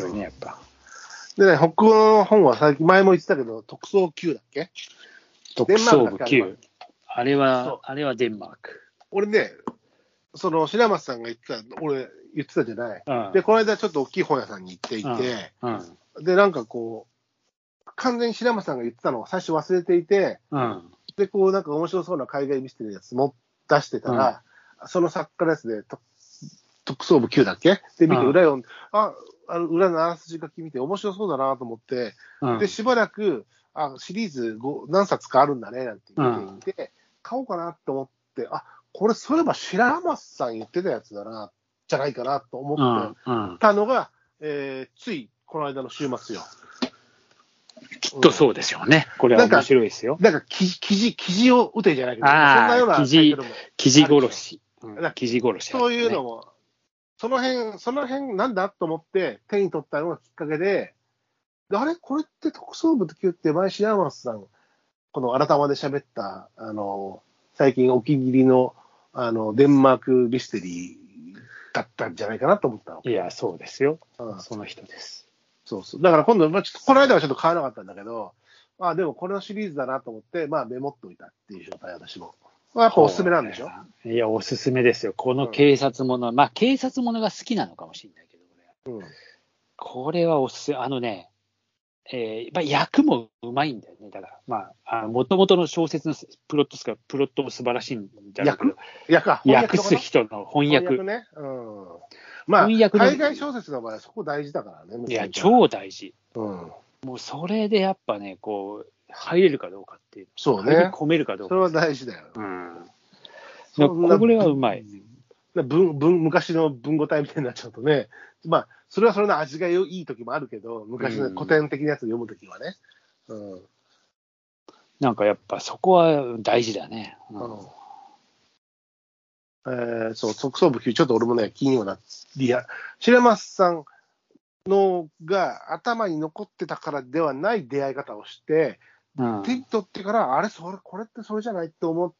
白いね、やっぱ。でね、北欧の本は最近、前も言ってたけど、特捜 Q だっけ？特捜部9。あれは、あれはデンマーク。俺ね、その白松さんが言ってた、俺言ってたじゃない。うん。で、この間ちょっと大きい本屋さんに行っていて、うん。で、なんかこう、完全に白松さんが言ってたのを最初忘れていて、うん。で、こう、なんか面白そうな海外ミステリーのやつも出してたら、その作家のやつで、と特捜部 Q だっけ？で、見てうん裏読んで、あ、あの裏のあらすじ書き見て面白そうだなと思って、うん。で、しばらく、あ、シリーズ5何冊かあるんだね、なんて見ていて、買おうかなと思って、あ、これそういえば白松さん言ってたやつだな、じゃないかなと思ってうん。うん。たのが、えーついこの間の週末よ。きっとそうでしょうね。これは面白いですよ。なんか記事、記事、を打てじゃないけど、そんなような記事記事殺し。記事殺し、そういうの。も、その辺、その辺なんだと思って手に取ったのがきっかけで、であれ？これって特捜部と級って前白松さん、この改まで喋った、あの、最近お気に入りの、あの、デンマークミステリーだったんじゃないかなと思ったの。いや、そうですよ。うん、その人です。そうそう。だから今度、まあ、ちょっとこの間はちょっと買わなかったんだけど、まあでもこれのシリーズだなと思って、まあメモっといたっていう状態、私も。まあやっぱおすすめなんでしょ？いや、おすすめですよ。この警察もの、まあ、警察ものが好きなのかもしれないけど、うん。これはおすすめ。あのね、えーまあ、役もうまいんだよね。だから、まあ、もともとの小説のプロットすか、プロットも素晴らしいんだけど、役？か。訳す人の翻訳。翻訳ね。うん。まあ、翻訳の海外小説の場合はそこ大事だからね。いや、超大事。うん。もうそれでやっぱね、こう、入れるかどうかっていう。そうね。込めるかどうか。それは大事だよ。うん。これはうまい。文文昔の文語体みたいになっちゃうとね、まあ、それはそれの味がいい時もあるけど、昔の古典的なやつを読む時はね。うん。なんかやっぱそこは大事だね。うんうんえーそう、特捜部級、ちょっと俺もね、気にはなりや、白松さんのが頭に残ってたからではない出会い方をして、うん手に取ってから、あれ、それ、これってそれじゃないって思っ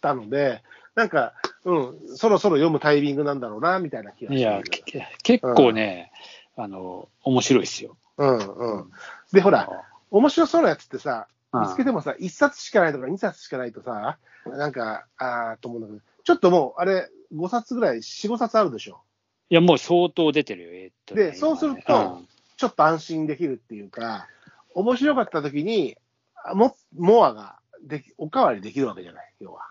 たので、なんか、うん、そろそろ読むタイミングなんだろうな、みたいな気がいや、け結構ね、あの、面白いですよ。うんうん。で、ほら、面白そうなやつってさ、うん見つけてもさ、1冊しかないとか2冊しかないとさ、なんか、あーと思うんだけど、ちょっともう、あれ、5冊ぐらい、4、5冊あるでしょ。いや、もう相当出てるよ、えーっとねでそうするとちょっと安心できるっていうか、面白かった時に、あも、モアができ、おかわりできるわけじゃない、要は。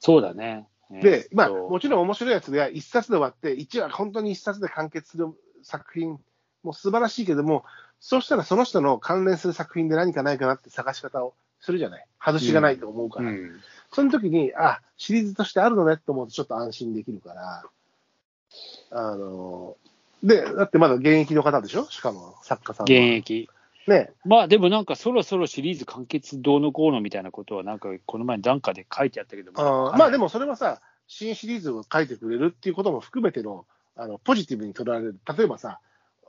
そうだね。で、まあ、そうもちろん面白いやつでは1冊で終わって、1話本当に1冊で完結する作品も素晴らしいけども、そうしたらその人の関連する作品で何かないかなって探し方をするじゃない。外しがないと思うから。うん。その時に、あ、シリーズとしてあるのねって思うとちょっと安心できるから、あの、で、だってまだ現役の方でしょ？しかも作家さんは。現役。ね。まあでもなんかそろそろシリーズ完結どうのこうのみたいなことはなんかこの前なんかで書いてあったけどあーまあでもそれはさ、新シリーズを書いてくれるっていうことも含めての、あの、ポジティブに捉えられる。例えばさ、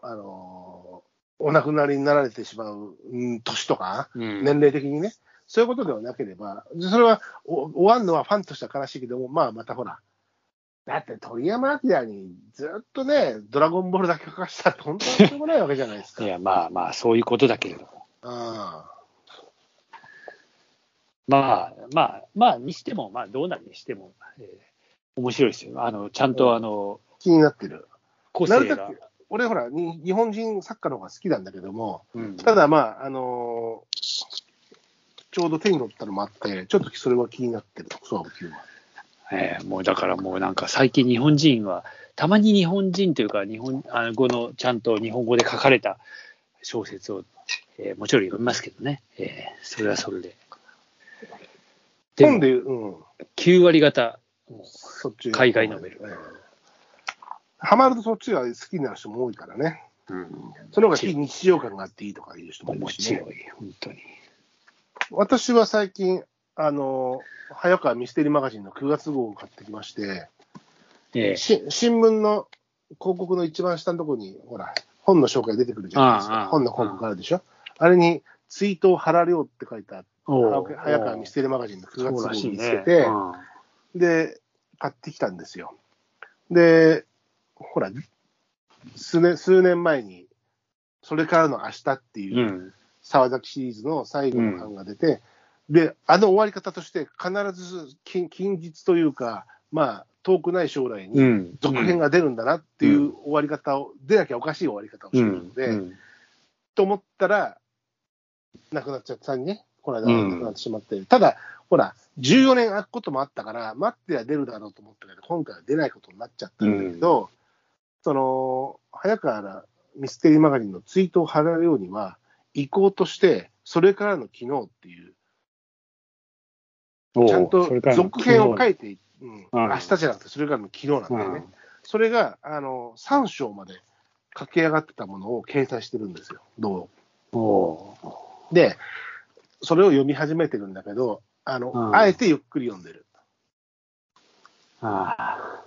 あのーお亡くなりになられてしまう、うん、年とか、うん年齢的にね、そういうことではなければ、それはお終わるのはファンとしては悲しいけども、まあまたほら、だって鳥山明にずっとね、ドラゴンボールだけ書かせたって本当にしょうもないわけじゃないですか。いや、まあまあ、そういうことだけれども。あまあまあ、まあ、にしても、まあ、どうなるにしても、えー面白いですよ。あの、ちゃんと、あの、気になってる。個性がなるたけ。俺ほら、に日本人作家の方が好きなんだけども、うんただまあ、あのーちょうど手に取ったのもあって、ちょっとそれは気になってる、特捜部級は。えーもうだからもうなんか最近日本人は、たまに日本人というか、日本あの語のちゃんと日本語で書かれた小説を、えーもちろん読みますけどね、えーそれはそれで。でも本で、うん、9割方、もそっち海外ノベルうんハマるとそっちが好きになる人も多いからね。う、うん、その方が非日常感があっていいとかいう人もい面るし、ね。白い、本当に。私は最近、あのー早川ミステリーマガジンの9月号を買ってきまして、えーし新聞の広告の一番下のところに、ほら、本の紹介出てくるじゃないですか。本の広告あるでしょ？あれに、追悼原良って書いてあって、おう早川ミステリーマガジンの9月号らしいねに見つけて、うんで、買ってきたんですよ。で、ほら、数年、数年前に、それからの明日っていうう、ん。沢崎シリーズの最後の版が出て、で、あの終わり方として、必ず近近日というか、まあ、遠くない将来に、うん。続編が出るんだなっていう終わり方を、出なきゃおかしい終わり方をしてうんるので、うん。と思ったら、亡くなっちゃったにね、この間うん。亡くなってしまって、ただ、ほら、14年空くこともあったから、待っては出るだろうと思ったけど、今回は出ないことになっちゃったんだけど、その、早川らミステリーマガジンのツイートを貼るようには、意向として、それからの昨日っていうちゃんと続編を書いいて、うん、うん明日じゃなくて、それからの昨日なんだよね。それが、あの、3章まで駆け上がってたものを掲載してるんですよ、どおううで、それを読み始めてるんだけど、あの、うんあえてゆっくり読んでる。ああ。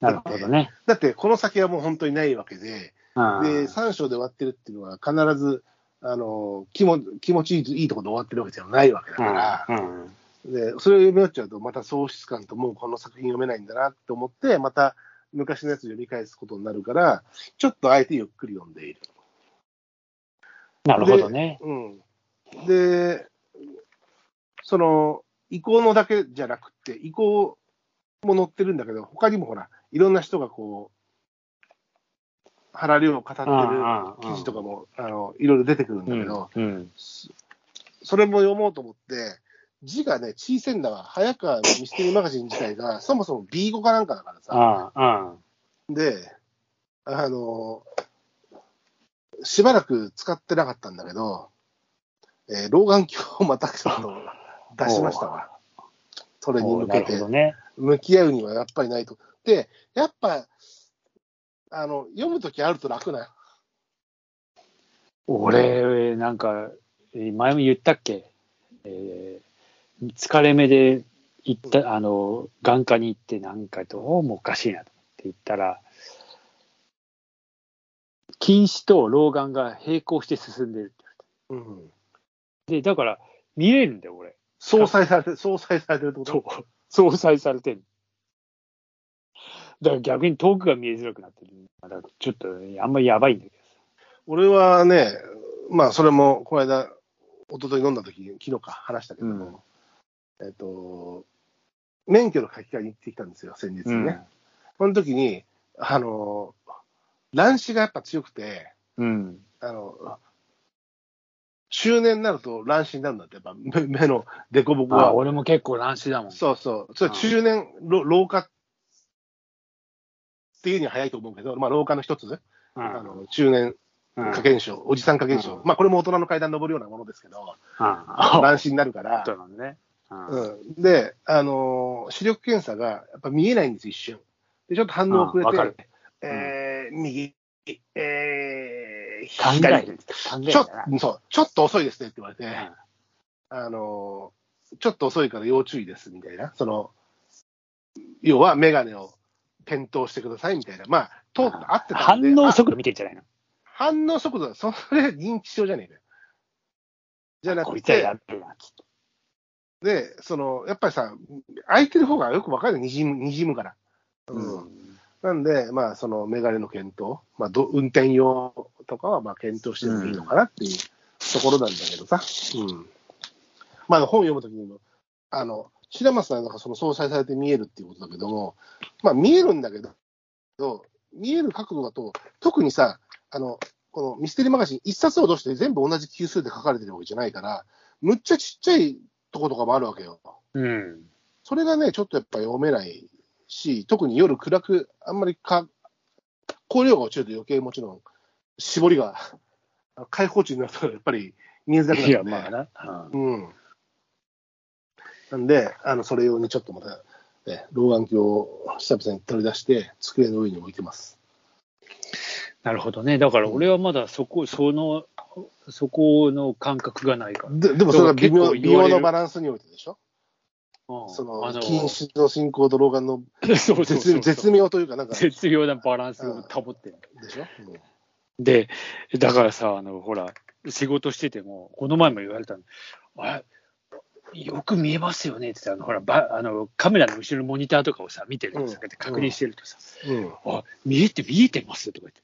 なるほどね。だって、この先はもう本当にないわけで、で、3章で終わってるっていうのは必ず、あの、気も気持ちいいいいところで終わってるわけじゃないわけだから、うんで、それを読み終わっちゃうと、また喪失感ともうこの作品読めないんだなって思って、また昔のやつ読み返すことになるから、ちょっとあえてゆっくり読んでいる。なるほどね。うん。で、その、移行のだけじゃなくて、移行も載ってるんだけど、他にもほら、いろんな人がこう、原量を語ってる記事とかも、あの、いろいろ出てくるんだけど、うんうんそれも読もうと思って、字がね、小さいんだわ。早川のミステリーマガジン自体が、そもそも B 語かなんかだからさ。ああ、あで、あの、しばらく使ってなかったんだけど、えー老眼鏡をまたちょっと出しましたわ。それに向けて。向き合うにはやっぱりないと。で、やっぱ、あの、読むときあると楽な。俺、なんか、えー前も言ったっけ、えー疲れ目で行った、あの、眼科に行って、なんかどうもおかしいなと思って行ったら、近視と老眼が並行して進んでるってうん。言われて。で、だから、見えるんだよ、俺。相殺されてる、相殺されてるってこと？そう、相殺されてる。だから逆に遠くが見えづらくなってる。だからちょっと、あんまりやばいんだけど俺はね、まあ、それも、この間、一昨日飲んだ時昨日か話したけども、えっと、免許の書き換えに行ってきたんですよ、先日さ。にね。その時に、あの、乱視がやっぱ強くて、うん。あの、中年になると乱視になるんだって、やっぱ目目の凸凹あが。俺も結構乱視だもん。そうそう。それ中年、老老化っていうには早いと思うけど、まあ老化の一つ、うんあの中年うん化現象、おじさん化現象、うんまあこれも大人の階段登るようなものですけど、あ乱視になるからそ、うなんだね。うん。うん、で、あのー視力検査がやっぱ見えないんです、一瞬。で、ちょっと反応遅れあわかる。て、えー、右、えー、左、ちょ。そう、ちょっと遅いですねって言われて、うん。あのーちょっと遅いから要注意ですみたいな、その、要はメガネを検討してくださいみたいな、まあ、通って合ってたんで、あ反応速度見てんじゃないの？反応速度は、それ認知症じゃねえかよ。じゃなくこいつはやて、るな、つって。で、その、やっぱりさ、空いてる方がよくわかる、にじむ、にじむから。うん。なんで、まあ、そのメガネの検討、まあど、運転用とかはまあ検討してもいいのかなっていうところなんだけどさ。うん。まあ、本読むときにも、あの、白松さんなんかその相殺されて見えるっていうことだけども、まあ、見えるんだけど、見える角度だと、特にさ、あの、このミステリーマガジン一冊を通して全部同じ級数で書かれてるわけじゃないから、むっちゃちっちゃいとことかもあるわけよ。うん。それがね、ちょっとやっぱ読めないし、特に夜暗く、あんまりか、光量が落ちると余計もちろん、絞りが、開放値になるとやっぱり見えづらくなるいや、んで、まあな。うん。なんで、あの、それ用にちょっとまた、ね、老眼鏡を久々に取り出して、机の上に置いてます。なるほどね。だから俺はまだそこ、その、そこの感覚がないから。ででもそれは微妙微妙なバランスにおいてでしょ？うん。その、あの近視の進行と老眼の そうそうそう絶絶妙というか、なんか、で絶妙なバランスを保ってる。しょ、うん。で、だからさ、あの、ほら、仕事してても、この前も言われたの、あよく見えますよね。って言ってあの、ほらばあの、カメラの後ろのモニターとかをさ、見てるうん。確認してるとさ、うん。あ見えて、見えてます？とか言って、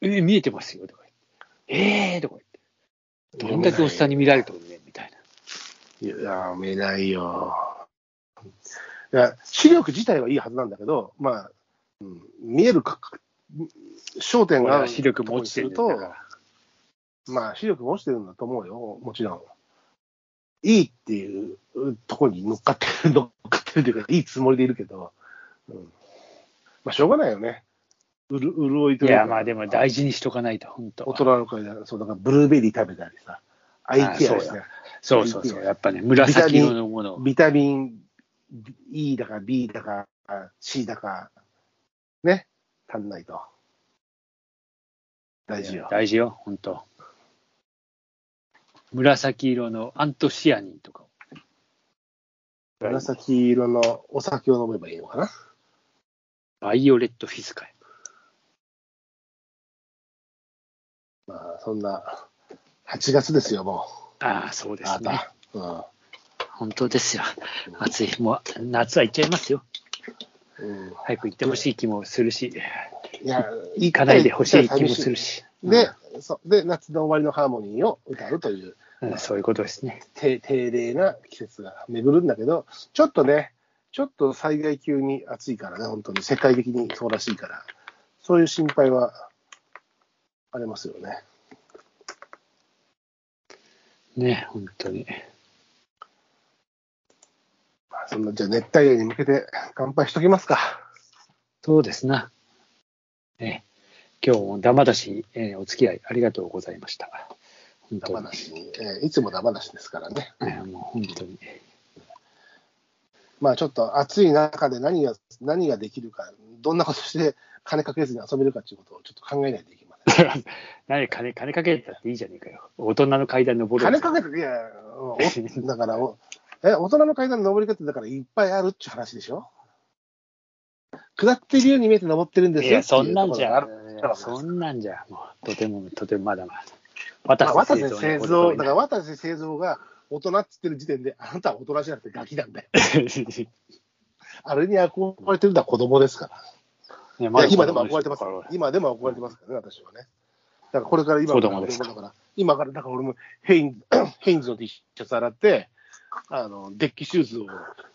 え、見えてますよとか言って、えーとか言って、どんだけおっさんに見られてるねみたいな。いや、見ないよ。いや、視力自体はいいはずなんだけど、まあ、うん、見えるか、焦点が視力も落ちてると。まあ、視力も落ちてるんだと思うよ、もちろん。いいっていうところに乗っかってる、乗っかってるというか、いいつもりでいるけど、うん、まあ、しょうがないよね。うる潤いというかいや、まあでも大事にしとかないと、本当大人の会で、そう、だからブルーベリー食べたりさ、アイケアしてそうやそうそうそう。やっぱね、紫色のものを。ビタミン E だか B だか C だか、ね、足んないと。大事よ。大事よ、本当。紫色のアントシアニンとかを。紫色のお酒を飲めばいいのかな。バイオレットフィズカイ。まあ、そんな、8月ですよ、もああ、そうう。ですね。あなた。本当ですよ。暑い。もう、夏は行っちゃいますよ。うん。うん。早く行ってほしい気もするし、いや、行かないでほしい気もするし。で、そうで、夏の終わりのハーモニーを歌うという、うん、うんそういうことですね。低低麗な季節が巡るんだけど、ちょっとね、ちょっと災害級に暑いからね、本当に世界的にそうらしいから、そういう心配はありますよね。ね、本当に。まあ、そんな、じゃあ熱帯夜に向けて乾杯しときますか。そうですな。ね、今日もダマだし、えーお付き合いありがとうございました。本ダ当に。話に、えーいつもダ話ですからね。えーもう本当に。まあちょっと暑い中で何が、何ができるか、どんなことして金かけずに遊べるかっていうことをちょっと考えないといけません。何金金かけたっていいじゃねえかよ。大人の階段登る。金かけて、いや、おだからお、え、大人の階段の登り方だからいっぱいあるっていう話でしょ？下ってるように見えて登ってるんですよ。いや、そんなんじゃ、そんなんじゃ、もう、とても、とてもまだまだ。まあ渡渡瀬瀬製造、だから渡瀬製造が大人って言ってる時点で、あなたは大人じゃなくてガキなんだよ。あれに憧れてるのは子供ですから。今でも憧れてますから。今でも憧れてますからね、私はね。だからこれから今からかだから、今から、だから俺もヘイン ヘインズの T シャツ洗って、あの、デッキシューズを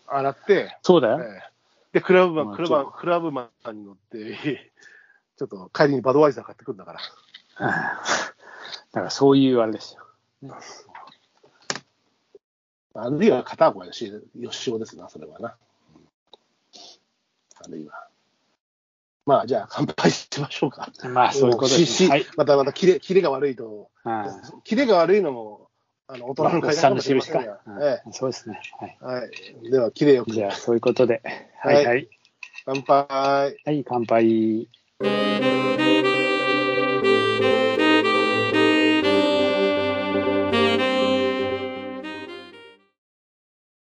洗って、そうだよ。ええで、クラブマン、まあクラブマン、クラブマンに乗って、ちょっと帰りにバドワイザー買ってくるんだから。だからそういうあれですよ。あるいは片岡よし、よしおですな、それはな。あるいは。まあ、じゃあ乾杯しましょうか。まあ、そういうことですね。はい。またまたキレ、キレが悪いと、あキレが悪いのも、あの、大人あ、の会おっさんの印かそうですね。はい。えはい。では、キレよく。じゃあ、そういうことで。ははいい、はい。乾杯。はい、乾杯。